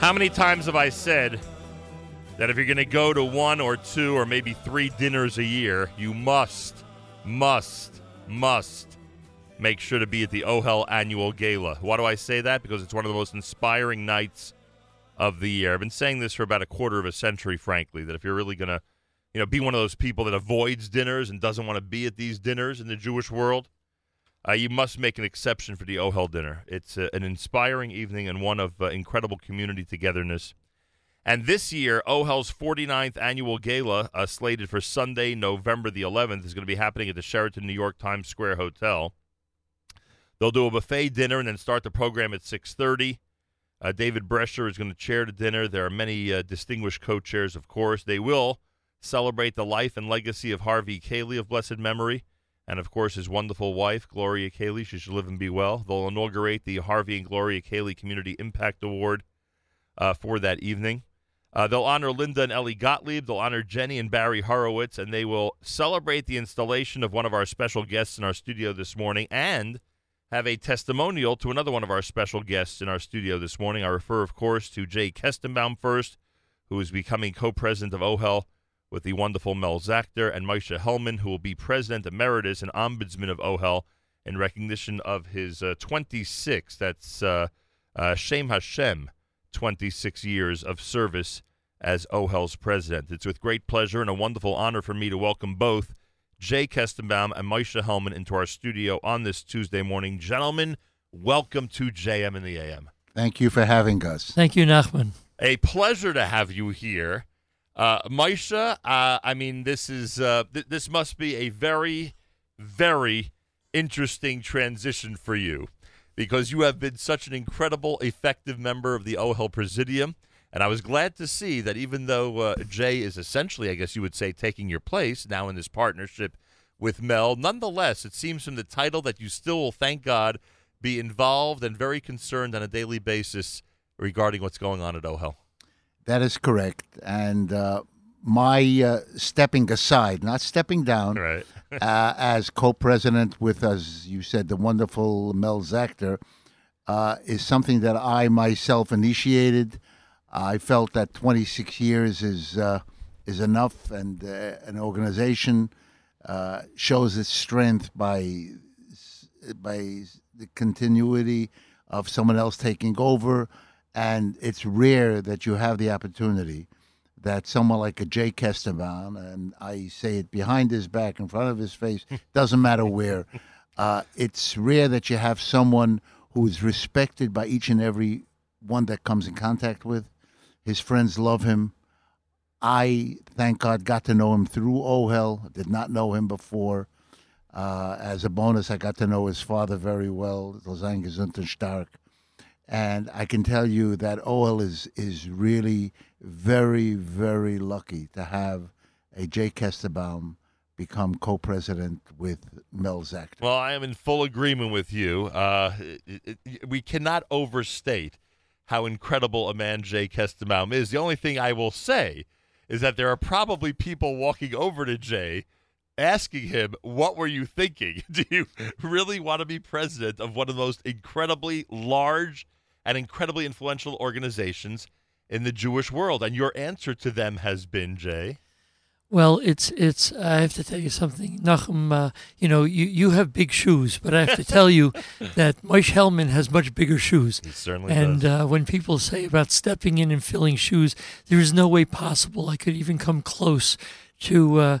How many times have I said that if you're going to go to one or two or maybe three dinners a year, you must, must, must make sure to be at the OHEL annual gala. Why do I say that? Because it's one of the most inspiring nights of the year. I've been saying this for about a quarter of a century, frankly, that if you're really going to, you know, be one of those people that avoids dinners and doesn't want to be at these dinners in the Jewish world, uh, you must make an exception for the OHEL dinner. It's uh, an inspiring evening and one of uh, incredible community togetherness. And this year, OHEL's 49th annual gala, uh, slated for Sunday, November the 11th, is going to be happening at the Sheraton New York Times Square Hotel. They'll do a buffet dinner and then start the program at 6:30. Uh, David Brescher is going to chair the dinner. There are many distinguished co-chairs, of course. They will celebrate the life and legacy of Harvey Kaylie of blessed memory and of course his wonderful wife, Gloria Kaylie. She should live and be well. They'll inaugurate the Harvey and Gloria Kaylie Community Impact Award uh, for that evening. Uh, they'll honor Linda and Ellie Gottlieb. They'll honor Jenny and Barry Horowitz, and they will celebrate the installation of one of our special guests in our studio this morning and have a testimonial to another one of our special guests in our studio this morning. I refer, of course, to Jay Kestenbaum first, who is becoming co president of OHEL with the wonderful Mel Zachter and Moshe Hellman, who will be president emeritus and ombudsman of OHEL in recognition of his uh, 26, that's uh, uh, Shem Hashem, 26 years of service as OHEL's president. It's with great pleasure and a wonderful honor for me to welcome both Jay Kestenbaum and Moshe Hellman into our studio on this Tuesday morning. Gentlemen, welcome to JM in the AM. Thank you for having us. Thank you, Nachman. A pleasure to have you here. Uh, Moshe, uh, I mean, this is uh, th- this must be a very, very interesting transition for you because you have been such an incredible, effective member of the OHEL Presidium. And I was glad to see that even though uh, Jay is essentially, I guess you would say, taking your place now in this partnership with Mel, nonetheless, it seems from the title that you still will, thank God, be involved and very concerned on a daily basis regarding what's going on at OHEL. That is correct. And uh, my uh, stepping aside, not stepping down, Right. uh, as co-president with, as you said, the wonderful Mel Zachter, uh, is something that I myself initiated. I felt that 26 years is uh, is enough, and uh, an organization uh, shows its strength by by the continuity of someone else taking over, and it's rare that you have the opportunity that someone like a Jay Kestenbaum, and I say it behind his back, in front of his face, doesn't matter where. Uh, it's rare that you have someone who is respected by each and every one that comes in contact with. His friends love him. I, thank God, got to know him through OHEL. Did not know him before. Uh, as a bonus, I got to know his father very well, gesund und stark. And I can tell you that OHEL is, is really very, very lucky to have a Jay Kestenbaum become co-president with Mel Zachter. Well, I am in full agreement with you. Uh, it, it, we cannot overstate how incredible a man Jay Kestenbaum is. The only thing I will say is that there are probably people walking over to Jay asking him, What were you thinking? Do you really want to be president of one of the most incredibly large and incredibly influential organizations in the Jewish world? And your answer to them has been, Jay. Well, it's it's. I have to tell you something, Nachum. Uh, you know, you, you have big shoes, but I have to tell you that Moshe Hellman has much bigger shoes. He certainly And does. uh, when people say about stepping in and filling shoes, there is no way possible I could even come close to uh,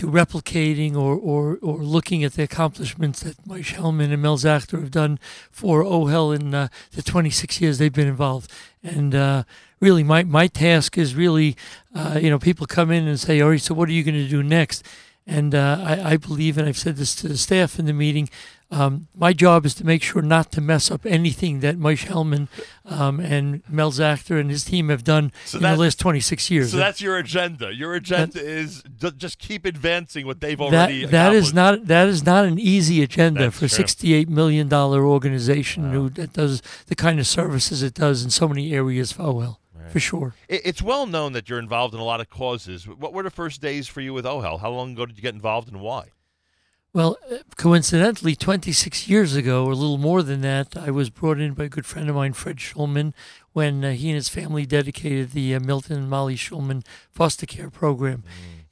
to replicating or, or, or looking at the accomplishments that Moshe Hellman and Mel Zachter have done for OHEL in uh, the 26 years they've been involved. And uh, really, my, my task is really, uh, you know, people come in and say, all right, so what are you going to do next? And uh, I, I believe, and I've said this to the staff in the meeting, um, my job is to make sure not to mess up anything that Moshe Hellman um, and Mel Zachter and his team have done So in the last 26 years. So that's your agenda. Your agenda is d- just keep advancing what they've that already. that is not that is not an easy agenda That's for a 68 million dollar organization who that does the kind of services it does in so many areas for OHEL for sure. It- It's well known that you're involved in a lot of causes. What were the first days for you with OHEL? How long ago did you get involved and why? Well, uh, coincidentally, 26 years ago, or a little more than that, I was brought in by a good friend of mine, Fred Schulman, when uh, he and his family dedicated the uh, Milton and Molly Schulman foster care program.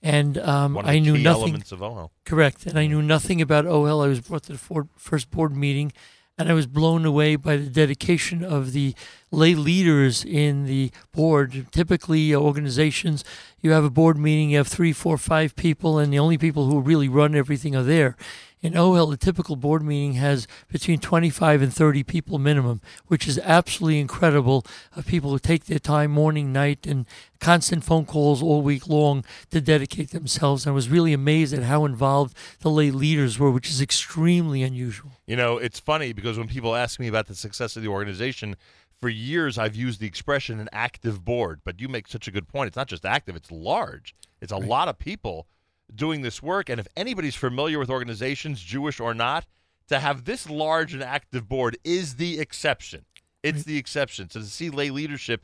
And um, I knew nothing. elements of OHEL. Correct. And I knew nothing about OHEL. I was brought to the first board meeting, and I was blown away by the dedication of the lay leaders in the board. Typically, uh, organizations, you have a board meeting, you have three, four, five people, and the only people who really run everything are there. In OHEL, a typical board meeting has between 25 and 30 people minimum, which is absolutely incredible of people who take their time morning, night, and constant phone calls all week long to dedicate themselves. I was really amazed at how involved the lay leaders were, which is extremely unusual. You know, it's funny because when people ask me about the success of the organization, for years I've used the expression an active board, but you make such a good point. It's not just active, it's large. It's a lot of people doing this work. And if anybody's familiar with organizations, Jewish or not, to have this large and active board is the exception. It's the exception. So to see lay leadership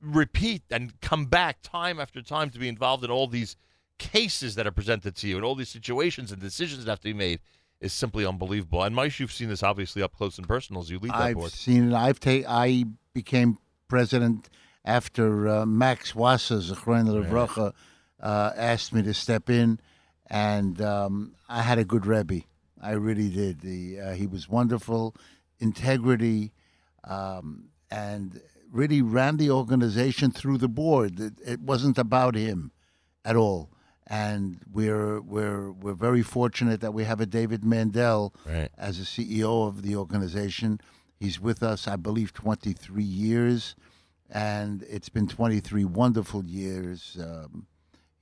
repeat and come back time after time to be involved in all these cases that are presented to you and all these situations and decisions that have to be made is simply unbelievable. And Mike, you've seen this obviously up close and personal as you lead that I've board. seen it. I've ta- I became president after uh, Max Wasser, Zechron Levracha, uh, asked me to step in, and um, I had a good Rebbe. I really did. The, uh, he was wonderful, integrity, um, and really ran the organization through the board. It, it wasn't about him at all. And we're we're we're very fortunate that we have a David Mandel Right. as a CEO of the organization. He's with us, I believe, 23 years, and it's been 23 wonderful years. Um,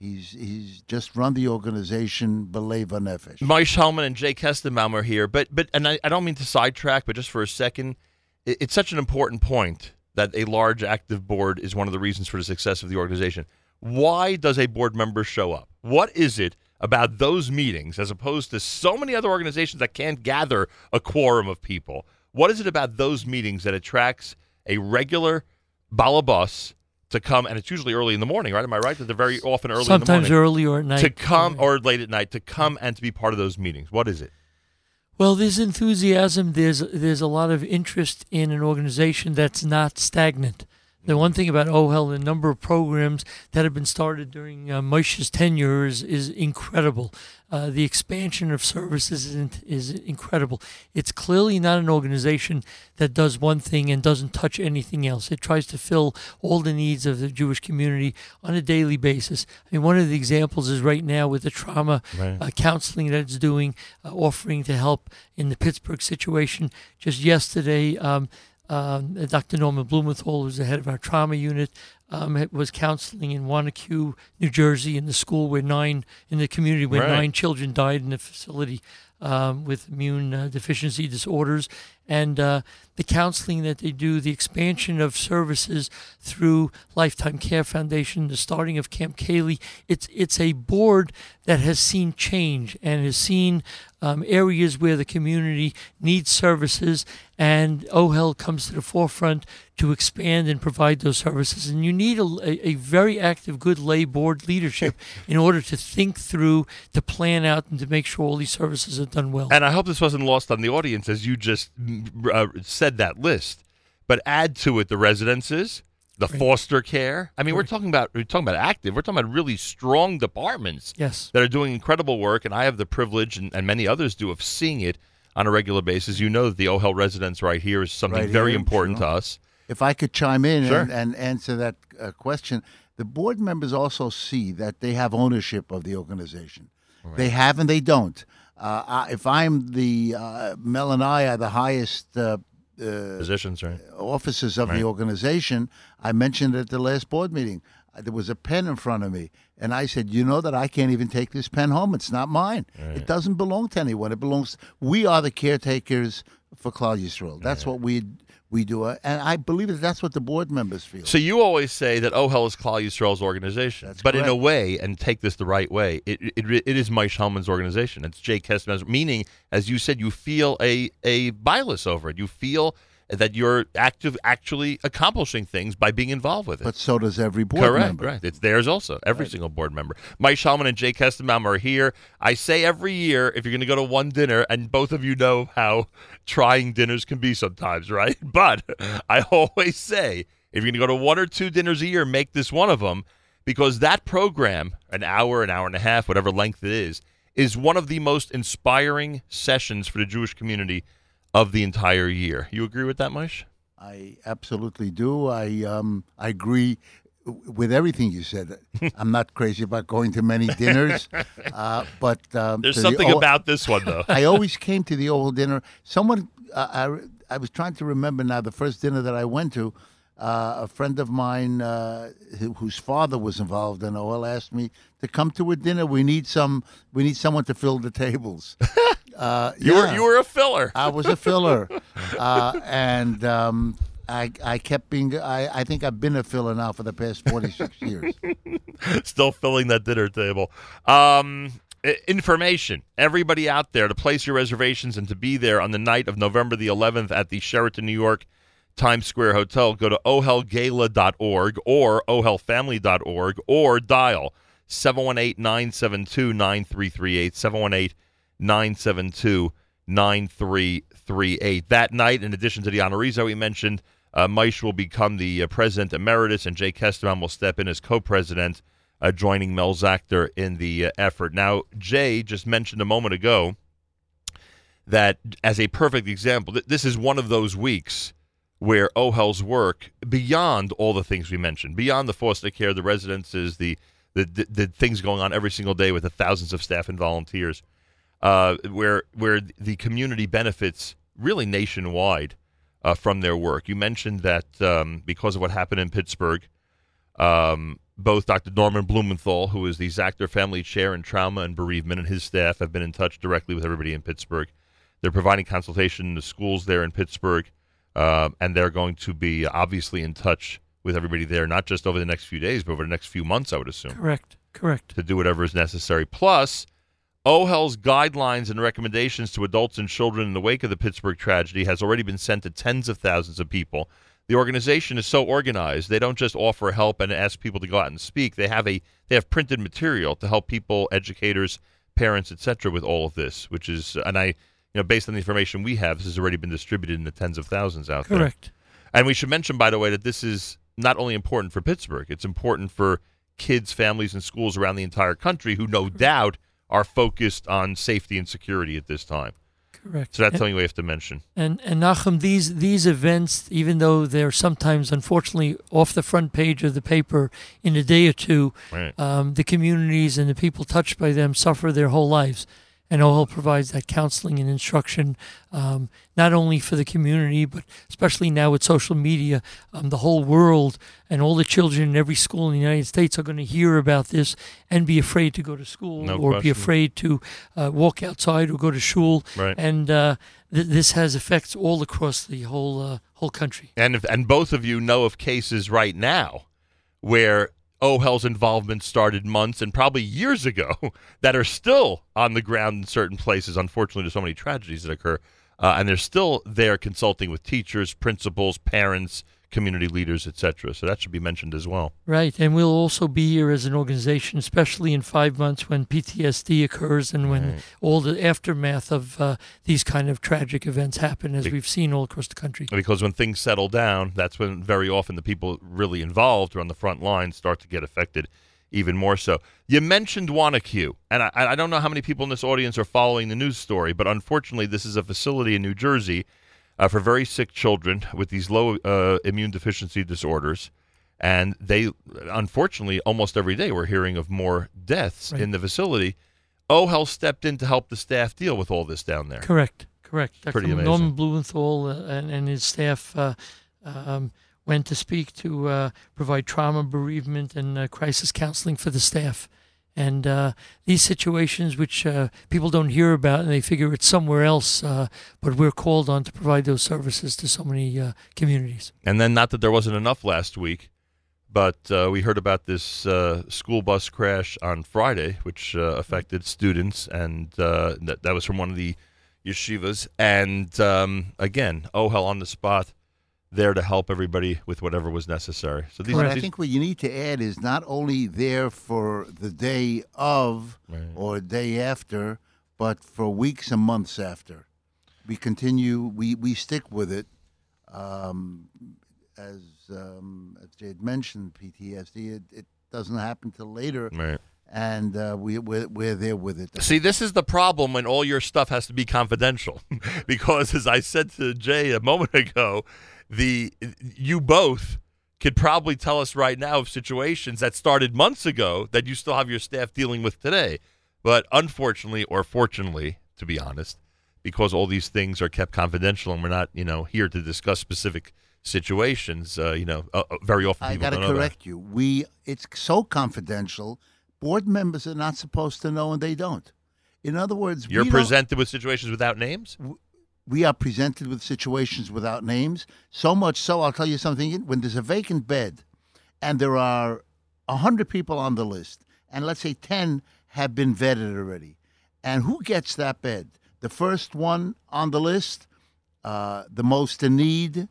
he's he's just run the organization, Belay Nefesh. Mike Hellman and Jay Kestenbaum are here, but but and I, I don't mean to sidetrack, but just for a second, it, it's such an important point that a large active board is one of the reasons for the success of the organization. Why does a board member show up? What is it about those meetings, as opposed to so many other organizations that can't gather a quorum of people? What is it about those meetings that attracts a regular balabus to come? And it's usually early in the morning, right? Am I right? That they're very often early Sometimes in the morning early or at night. to come or late at night to come and to be part of those meetings. What is it? Well, there's enthusiasm. There's there's a lot of interest in an organization that's not stagnant. The one thing about OHEL, the number of programs that have been started during uh, Moshe's tenure is, is incredible. Uh, the expansion of services is, in- is incredible. It's clearly not an organization that does one thing and doesn't touch anything else. It tries to fill all the needs of the Jewish community on a daily basis. I mean, one of the examples is right now with the trauma Right. uh, counseling that it's doing, uh, offering to help in the Pittsburgh situation. Just yesterday, um, um, Dr. Norman Blumenthal, who's the head of our trauma unit, um, was counseling in Wanaque, New Jersey, in the school where nine, in the community where Right. nine children died in the facility um, with immune uh, deficiency disorders. And uh, the counseling that they do, the expansion of services through Lifetime Care Foundation, the starting of Camp Kaylie. It's it's a board that has seen change and has seen um, areas where the community needs services, and OHEL comes to the forefront to expand and provide those services. And you need a, a, very active, good lay board leadership in order to think through, to plan out, and to make sure all these services are done well. And I hope this wasn't lost on the audience as you just uh, said that list. But add to it the residences, the Right. foster care. I mean, we're talking about we're talking about active. We're talking about really strong departments yes. that are doing incredible work. And I have the privilege, and, and many others do, of seeing it on a regular basis. You know that the OHEL residence right here is something Right very here, important sure. to us. If I could chime in Sure. and, and answer that uh, question, the board members also see that they have ownership of the organization. They have and they don't. Uh, I, if I'm the uh, Mel and I are the highest uh, uh, Positions, right? officers of Right. the organization, I mentioned at the last board meeting. uh, There was a pen in front of me, and I said, "You know that I can't even take this pen home. It's not mine. It doesn't belong to anyone. It belongs. We are the caretakers for Klal Yisrael. That's what we we do, uh, and I believe that that's what the board members feel. So you always say that OHEL is Klal Yisrael's organization, That's but in a way, and take this the right way, it it, it is Mike Hellman's organization. It's Jay Kestman's, meaning, as you said, you feel a a bias over it. You feel that you're active, actually accomplishing things by being involved with it. But so does every board Correct, member. right. It's theirs also. Every single board member. Mike Shalman and Jay Kestenbaum are here. I say every year, if you're going to go to one dinner, and both of you know how trying dinners can be sometimes, right? But I always say, if you're going to go to one or two dinners a year, make this one of them because that program, an hour, an hour and a half, whatever length it is, is one of the most inspiring sessions for the Jewish community of the entire year. You agree with that, Maish? I absolutely do. I um, I agree with everything you said. I'm not crazy about going to many dinners, uh, but um, There's the something o- about this one, though. I always came to the OHEL dinner. Someone, uh, I, I was trying to remember now the first dinner that I went to. Uh, a friend of mine uh, whose father was involved in OHEL asked me to come to a dinner. We need some. We need someone to fill the tables. Uh, You were you were a filler. I was a filler, uh, and um, I I kept being. I, I think I've been a filler now for the past forty six years. still filling that dinner table. Um, information. Everybody out there to place your reservations and to be there on the night of November the 11th at the Sheraton New York Times Square Hotel. Go to ohelgala.org or ohelfamily.org or dial 718 972 9338. 718 972 9338. That night, in addition to the that we mentioned, uh, will become the uh, president emeritus, and Jay Kestenbaum will step in as co-president, uh, joining Mel Zachter in the uh, effort. Now, Jay just mentioned a moment ago that, as a perfect example, th- this is one of those weeks where OHEL's work, beyond all the things we mentioned, beyond the foster care, the residences, the the, the, the things going on every single day with the thousands of staff and volunteers, uh, where where the community benefits really nationwide uh, from their work. You mentioned that um, because of what happened in Pittsburgh, um, both Dr. Norman Blumenthal, who is the Zachter Family Chair in Trauma and Bereavement, and his staff have been in touch directly with everybody in Pittsburgh. They're providing consultation in the schools there in Pittsburgh, uh, and they're going to be obviously in touch with everybody there, not just over the next few days, but over the next few months, I would assume Correct. Correct. to do whatever is necessary. Plus, OHEL's guidelines and recommendations to adults and children in the wake of the Pittsburgh tragedy has already been sent to tens of thousands of people. The organization is so organized; they don't just offer help and ask people to go out and speak. They have a they have printed material to help people, educators, parents, etc., with all of this. Which is, and I, you know, based on the information we have, this has already been distributed in the tens of thousands out there. Correct. And we should mention, by the way, that this is not only important for Pittsburgh, it's important for kids, families, and schools around the entire country who no doubt are focused on safety and security at this time. Correct. So that's And- something we have to mention. And and Nachum, these these events, even though they're sometimes unfortunately off the front page of the paper in a day or two, Right. um, the communities and the people touched by them suffer their whole lives. And OHEL provides that counseling and instruction, um, not only for the community, but especially now with social media, um, the whole world and all the children in every school in the United States are going to hear about this and be afraid to go to school No or be afraid to uh, walk outside or go to shul. Right. And uh, th- this has effects all across the whole uh, whole country. And if, and both of you know of cases right now where OHEL's involvement started months and probably years ago that are still on the ground in certain places. Unfortunately, there's so many tragedies that occur, uh, and they're still there consulting with teachers, principals, parents, community leaders, etc. So that should be mentioned as well. Right, and we'll also be here as an organization, especially in five months when PTSD occurs and when Right. all the aftermath of uh, these kind of tragic events happen, as Be- we've seen all across the country. Because when things settle down, that's when very often the people really involved or on the front line start to get affected even more so. You mentioned Wanaque, and I, I don't know how many people in this audience are following the news story, but unfortunately, this is a facility in New Jersey uh, for very sick children with these low uh, immune deficiency disorders. And they, unfortunately, almost every day we're hearing of more deaths Right. in the facility. OHEL stepped in to help the staff deal with all this down there. Correct, correct. Dr. Pretty amazing. Norman Blumenthal uh, and, and his staff uh, um, went to speak to uh, provide trauma, bereavement, and uh, crisis counseling for the staff. And uh, these situations, which uh, people don't hear about, and they figure it's somewhere else, uh, but we're called on to provide those services to so many uh, communities. And then, not that there wasn't enough last week, but uh, we heard about this uh, school bus crash on Friday, which affected students, and that, that was from one of the yeshivas. And um, again, OHEL on the spot, there to help everybody with whatever was necessary. So these, I these- think what you need to add is not only there for the day of Right. or day after, but for weeks and months after. We continue. We we stick with it. Um, as um, as Jade mentioned, PTSD. It, it doesn't happen till later, Right. and uh, we we're, we're there with it. See, this is the problem when all your stuff has to be confidential, because as I said to Jay a moment ago, the you both could probably tell us right now of situations that started months ago that you still have your staff dealing with today, but unfortunately or fortunately, to be honest, because all these things are kept confidential and we're not, you know, here to discuss specific situations. Uh, you know, uh, uh, very often I got to correct you. We it's so confidential. Board members are not supposed to know, and they don't. In other words, You're presented with situations without names. We are presented with situations without names. So much so, I'll tell you something. When there's a vacant bed, and there are hundred people on the list, and let's say ten have been vetted already, and who gets that bed? The first one on the list, uh, the most in need.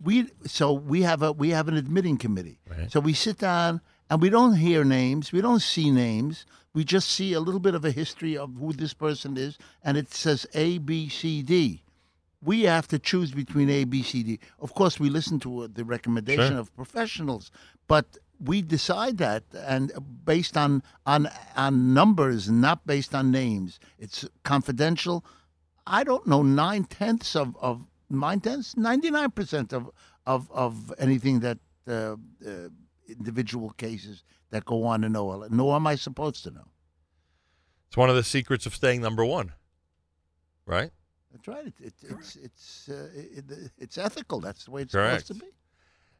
We so we have a we have an admitting committee. Right. So we sit down and we don't hear names, we don't see names. We just see a little bit of a history of who this person is, and it says A, B, C, D. We have to choose between A, B, C, D. Of course, we listen to uh, the recommendation Sure. of professionals, but we decide that, and based on on on numbers, not based on names. It's confidential. I don't know nine tenths of of nine tenths, ninety nine percent of of of anything that uh, uh, individual cases that go on in OHEL. Nor am I supposed to know. It's one of the secrets of staying number one, right? That's right. It, it, it's it's uh, it, it's ethical. That's the way it's Correct. supposed to be.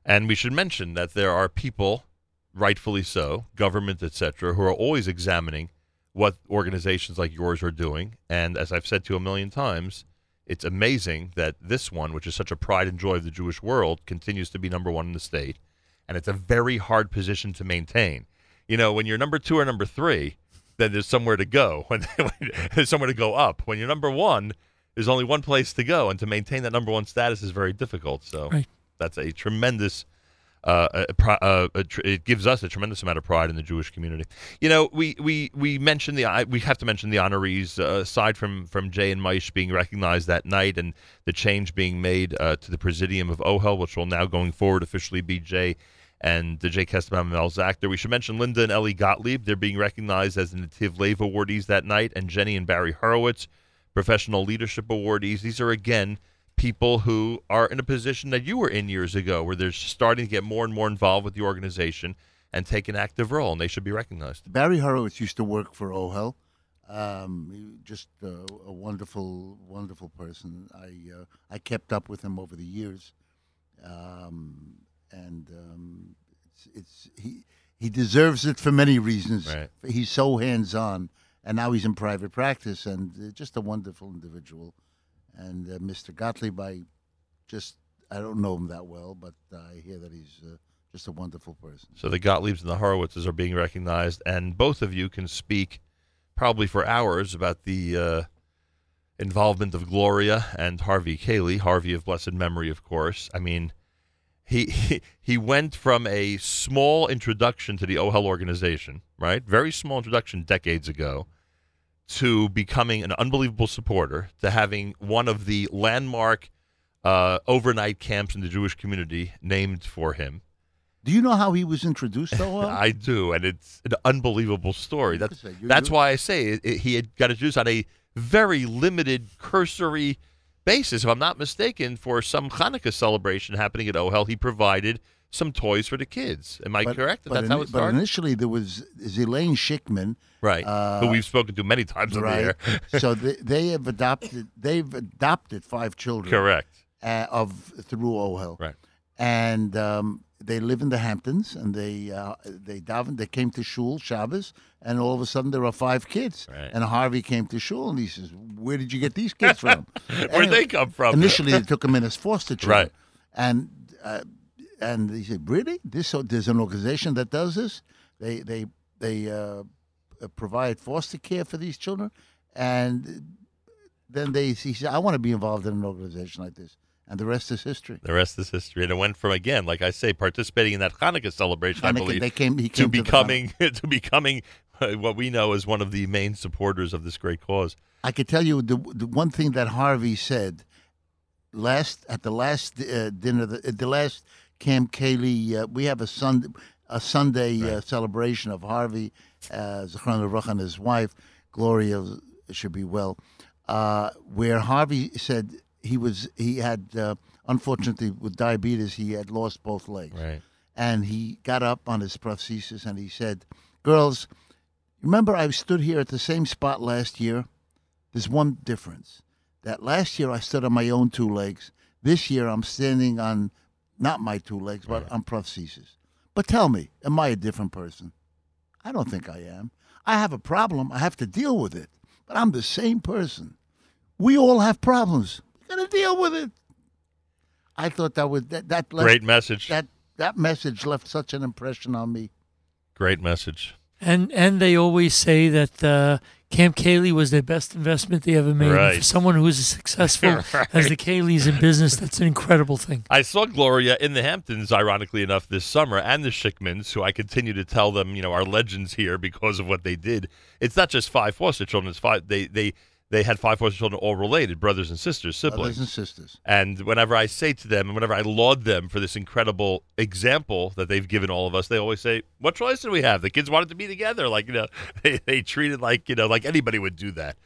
And we should mention that there are people, rightfully so, government, etc., who are always examining what organizations like yours are doing. And as I've said to you a million times, it's amazing that this one, which is such a pride and joy of the Jewish world, continues to be number one in the state. And it's a very hard position to maintain. You know, when you're number two or number three, then there's somewhere to go. When, when there's somewhere to go up. When you're number one, there's only one place to go, and to maintain that number one status is very difficult. So Right. that's a tremendous. Uh, uh, pri- uh, a tr- it gives us a tremendous amount of pride in the Jewish community. You know, we we we mentioned the we have to mention the honorees uh, aside from from Jay and Meish being recognized that night and the change being made uh, to the Presidium of OHEL, which will now going forward officially be Jay and the Jay Kestenbaum and Mel Zachter. We should mention Linda and Ellie Gottlieb. They're being recognized as the Nativ Lev awardees that night, and Jenny and Barry Horowitz, professional leadership awardees. These are again people who are in a position that you were in years ago, where they're starting to get more and more involved with the organization and take an active role, and they should be recognized. Barry Horowitz used to work for OHEL. Um, just a wonderful, wonderful person. I uh, I kept up with him over the years, um, and um, it's, it's he he deserves it for many reasons. Right. He's so hands on, and now he's in private practice, and uh, just a wonderful individual. And uh, Mr. Gottlieb, I just I don't know him that well, but I hear that he's uh, just a wonderful person. So the Gottliebs and the Horowitzes are being recognized, and both of you can speak probably for hours about the uh, involvement of Gloria and Harvey Kaylie, Harvey of blessed memory, of course. I mean, he, he he went from a small introduction to the OHEL organization, right? Very small introduction decades ago, to becoming an unbelievable supporter, to having one of the landmark uh, overnight camps in the Jewish community named for him. Do you know how he was introduced to OHEL? I do, and it's an unbelievable story. That's Like I said, you- that's why I say it, it- he had got introduced on a very limited, cursory basis. If I'm not mistaken, for some Hanukkah celebration happening at OHEL, he provided some toys for the kids. Am I But- correct? But, that's how ini- it but initially, there was Elaine Schickman, right, uh, who we've spoken to many times right? so they, they have adopted. They've adopted five children correct. uh, of through OHEL, Right. and um, they live in the Hamptons, and they uh, they daven. They came to shul Shabbos, and all of a sudden there are five kids. Right. And Harvey came to shul, and he says, "Where did you get these kids from?" Where'd Anyway, they come from? Initially, they took them in as foster children. Right. And uh, and he said, "Really? This so there's an organization that does this? They they they uh, uh, provide foster care for these children." And then they he said, "I want to be involved in an organization like this." And the rest is history. The rest is history. And it went from again, like I say, participating in that Hanukkah celebration, I believe, they came, came to becoming to becoming uh, what we know as one of the main supporters of this great cause. I could tell you the, the one thing that Harvey said last at the last uh, dinner, the, the last Camp Kaylie. Uh, we have a Sunday a Sunday uh, celebration of Harvey, uh, Zechron and his wife Gloria should be well, uh, where Harvey said he was he had uh, unfortunately with diabetes he had lost both legs, Right. and he got up on his prosthesis and he said, "Girls, remember I stood here at the same spot last year." There's one difference. That last year I stood on my own two legs. This year I'm standing on not my two legs, but on prosthesis. But tell me, am I a different person? I don't think I am. I have a problem. I have to deal with it. But I'm the same person. We all have problems. We gotta deal with it. I thought that was that that left, Great message. that that message left such an impression on me. Great message. And and they always say that uh, Camp Kaylie was their best investment they ever made. And Right. For someone who is as successful as the Kaylies in business, that's an incredible thing. I saw Gloria in the Hamptons, ironically enough, this summer, and the Schickmans, who I continue to tell them, you know, are legends here because of what they did. It's not just five foster children; it's five. They they they had five foster children, all related, brothers and sisters, siblings. Brothers and sisters. And whenever I say to them, and whenever I laud them for this incredible example that they've given all of us, they always say, "What choice did we have? The kids wanted to be together. Like you know, they they treated like you know like anybody would do that."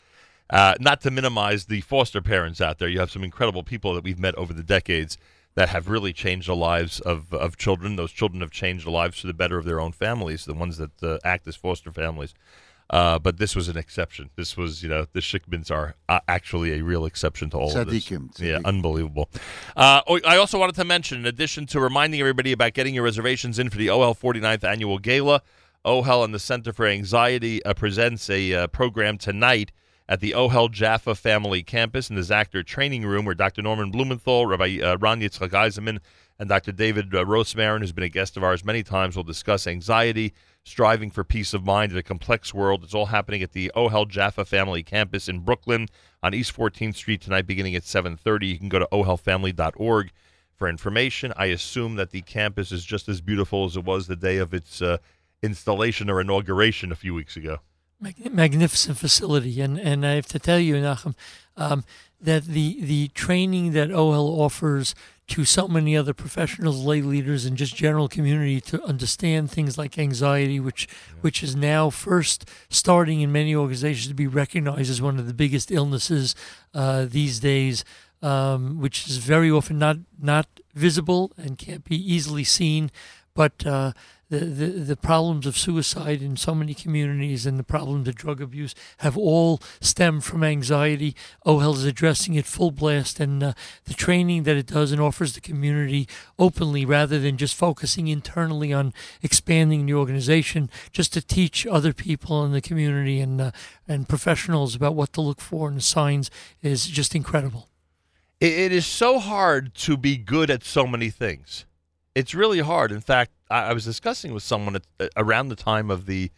Uh, not to minimize the foster parents out there, you have some incredible people that we've met over the decades that have really changed the lives of of children. Those children have changed the lives for the better of their own families, the ones that uh, act as foster families. Uh, but this was an exception. This was, you know, the Schickmans are uh, actually a real exception to all of this. Tzaddikim, Yeah, unbelievable. Uh, oh, I also wanted to mention, in addition to reminding everybody about getting your reservations in for the OHEL 49th Annual Gala, OHEL and the Center for Anxiety uh, presents a uh, program tonight at the OHEL Jaffa Family Campus in the Zachter Training Room, where Dr. Norman Blumenthal, Rabbi uh, Ron Yitzchak Eisenman, and Dr. David uh, Rosmarin, who's been a guest of ours many times, will discuss anxiety, striving for peace of mind in a complex world. It's all happening at the OHEL Jaffa Family Campus in Brooklyn on East 14th Street tonight, beginning at 7:30. You can go to ohelfamily.org for information. I assume that the campus is just as beautiful as it was the day of its uh, installation or inauguration a few weeks ago. Mag- magnificent facility, and and I have to tell you, Nachum, um, that the the training that OHEL offers to so many other professionals, lay leaders, and just general community to understand things like anxiety, which which is now first starting in many organizations to be recognized as one of the biggest illnesses uh, these days, um, which is very often not not visible and can't be easily seen, but uh, the, the the problems of suicide in so many communities and the problems of drug abuse have all stemmed from anxiety. OHEL is addressing it full blast, and uh, the training that it does and offers the community openly rather than just focusing internally on expanding the organization, just to teach other people in the community and uh, and professionals about what to look for and the signs is just incredible. It, it is so hard to be good at so many things. It's really hard. In fact, I, I was discussing with someone at, uh, around the time of the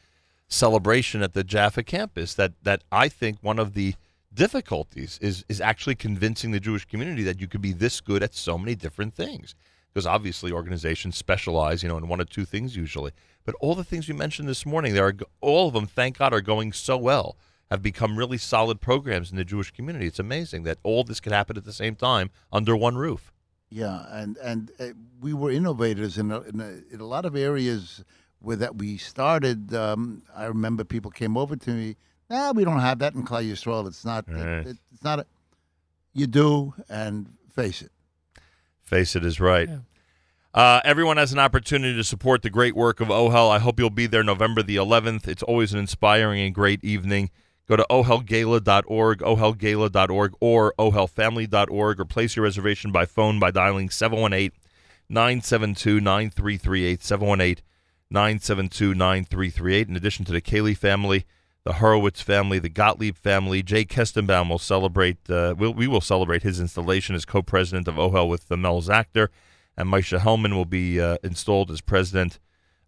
celebration at the Jaffa campus that that I think one of the difficulties is is actually convincing the Jewish community that you could be this good at so many different things. Because obviously organizations specialize, you know, in one or two things usually. But all the things you mentioned this morning, there are all of them, thank God, are going so well. Have become really solid programs in the Jewish community. It's amazing that all this could happen at the same time under one roof. Yeah, and and uh, we were innovators in a, in, a, in a lot of areas where that we started. Um, I remember people came over to me. Nah, we don't have that in Klal Yisrael. It's not. it- it, it's not. A, you do, and face it. Face it is right. Yeah. Uh, everyone has an opportunity to support the great work of OHEL. I hope you'll be there November the 11th. It's always an inspiring and great evening. Go to ohelgala.org, ohelgala.org, or ohelfamily.org, or place your reservation by phone by dialing 718 972 9338. 718 972 9338. In addition to the Kaylie family, the Horowitz family, the Gottlieb family, Jay Kestenbaum will celebrate. Uh, we'll, we will celebrate his installation as co-president of OHEL with the Mel Zachter, and Maisha Hellman will be uh, installed as president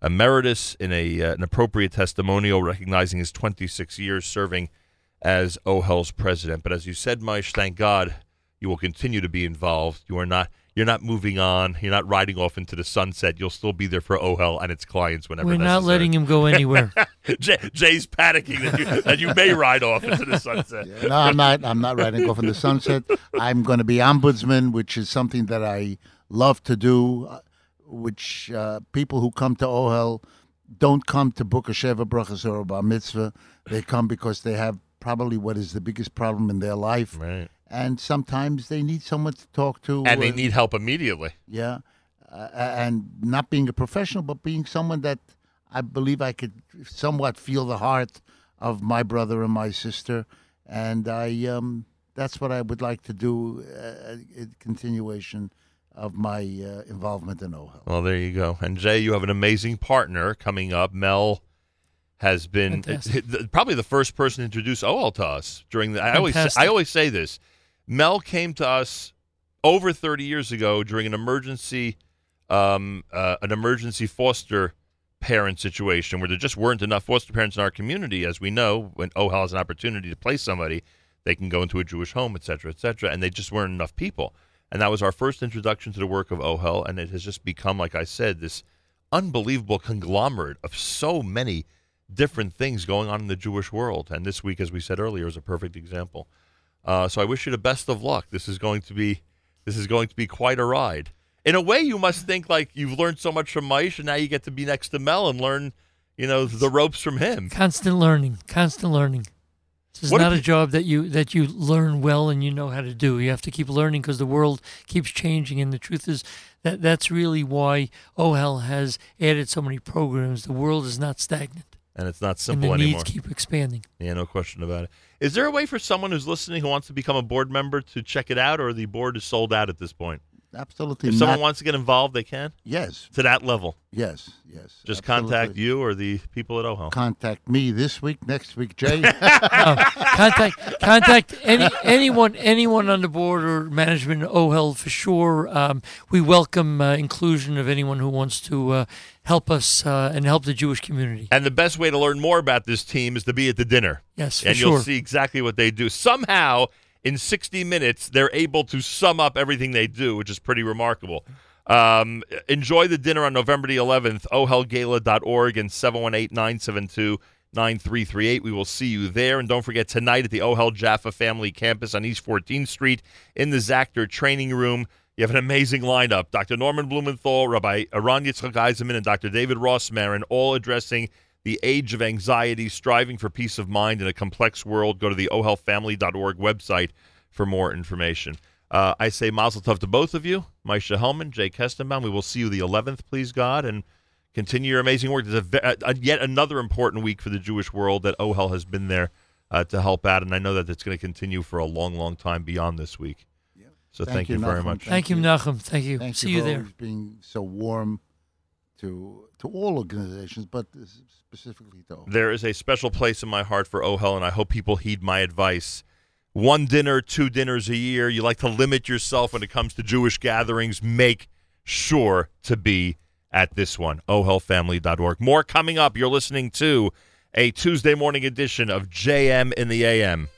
emeritus in a uh, an appropriate testimonial recognizing his 26 years serving as OHEL's president. But as you said, Maish, thank God, You will continue to be involved. You are not you're not moving on. You're not riding off into the sunset. You'll still be there for OHEL and its clients whenever We're not letting him go anywhere. Jay, Jay's panicking that you, that you may ride off into the sunset. No, I'm not. I'm not riding off in the sunset. I'm going to be ombudsman, which is something that I love to do. Which uh, people who come to OHEL don't come to book a sheva brachas or a bar mitzvah. They come because they have probably what is the biggest problem in their life, Right. and sometimes they need someone to talk to. And they uh, need help immediately. yeah, uh, and not being a professional, but being someone that I believe I could somewhat feel the heart of my brother and my sister, and I um, that's what I would like to do uh, in continuation of my uh, involvement in OHEL. Well, there you go. And Jay, you have an amazing partner coming up. Mel has been Fantastic. probably the first person to introduce OHEL to us during the. I always I always say this. Mel came to us over 30 years ago during an emergency, um, uh, an emergency foster parent situation where there just weren't enough foster parents in our community. As we know, when OHEL has an opportunity to place somebody, they can go into a Jewish home, et cetera, et cetera, and they just weren't enough people. And that was our first introduction to the work of OHEL, and it has just become, like I said, this unbelievable conglomerate of so many different things going on in the Jewish world. And this week, as we said earlier, is a perfect example. Uh, so I wish you the best of luck. This is going to be this is going to be quite a ride. In a way, you must think like you've learned so much from Maish, and now you get to be next to Mel and learn, you know, the ropes from him. constant learning, constant learning. This is What not a job that you that you learn well and you know how to do. You have to keep learning because the world keeps changing, and the truth is that that's really why OHEL has added so many programs. The world is not stagnant, And it's not simple and the anymore. needs keep expanding. Yeah, no question about it. Is there a way for someone who's listening who wants to become a board member to check it out, or the board is sold out at this point? Absolutely If someone wants to get involved, they can yes, to that level. yes, yes. Just absolutely. contact you or the people at OHEL. Contact me this week, next week, Jay. Uh, contact contact any anyone anyone on the board or management of OHEL for sure. Um, we welcome uh, inclusion of anyone who wants to uh, help us uh, and help the Jewish community. And the best way to learn more about this team is to be at the dinner. Yes, for and sure. you'll see exactly what they do. Somehow, in 60 minutes, they're able to sum up everything they do, which is pretty remarkable. Um, enjoy the dinner on November the 11th, ohelgala.org and 718-972-9338. We will see you there. And don't forget, tonight at the Ohel Jaffa Family Campus on East 14th Street in the Zachter Training Room, you have an amazing lineup. Dr. Norman Blumenthal, Rabbi Aran Yitzchak Eisenman, and Dr. David Rosmarin, all addressing the age of anxiety, striving for peace of mind in a complex world. Go to the ohelfamily.org website for more information. Uh, I say mazel tov to both of you, Maisha Hellman, Jay Kestenbaum. We will see you the 11th, please God, and continue your amazing work. There's a, a, a- yet another important week for the Jewish world that OHEL has been there uh, to help out, and I know that it's going to continue for a long, long time beyond this week. So thank, Thank you, you, very much. Thank you, you. Nachum. Thank you. Thank See you you there. being so warm to to all organizations, but specifically to. There is a special place in my heart for OHEL, and I hope people heed my advice. One dinner, two dinners a year. You like to limit yourself when it comes to Jewish gatherings. Make sure to be at this one, ohelfamily.org. More coming up. You're listening to a Tuesday morning edition of JM in the AM.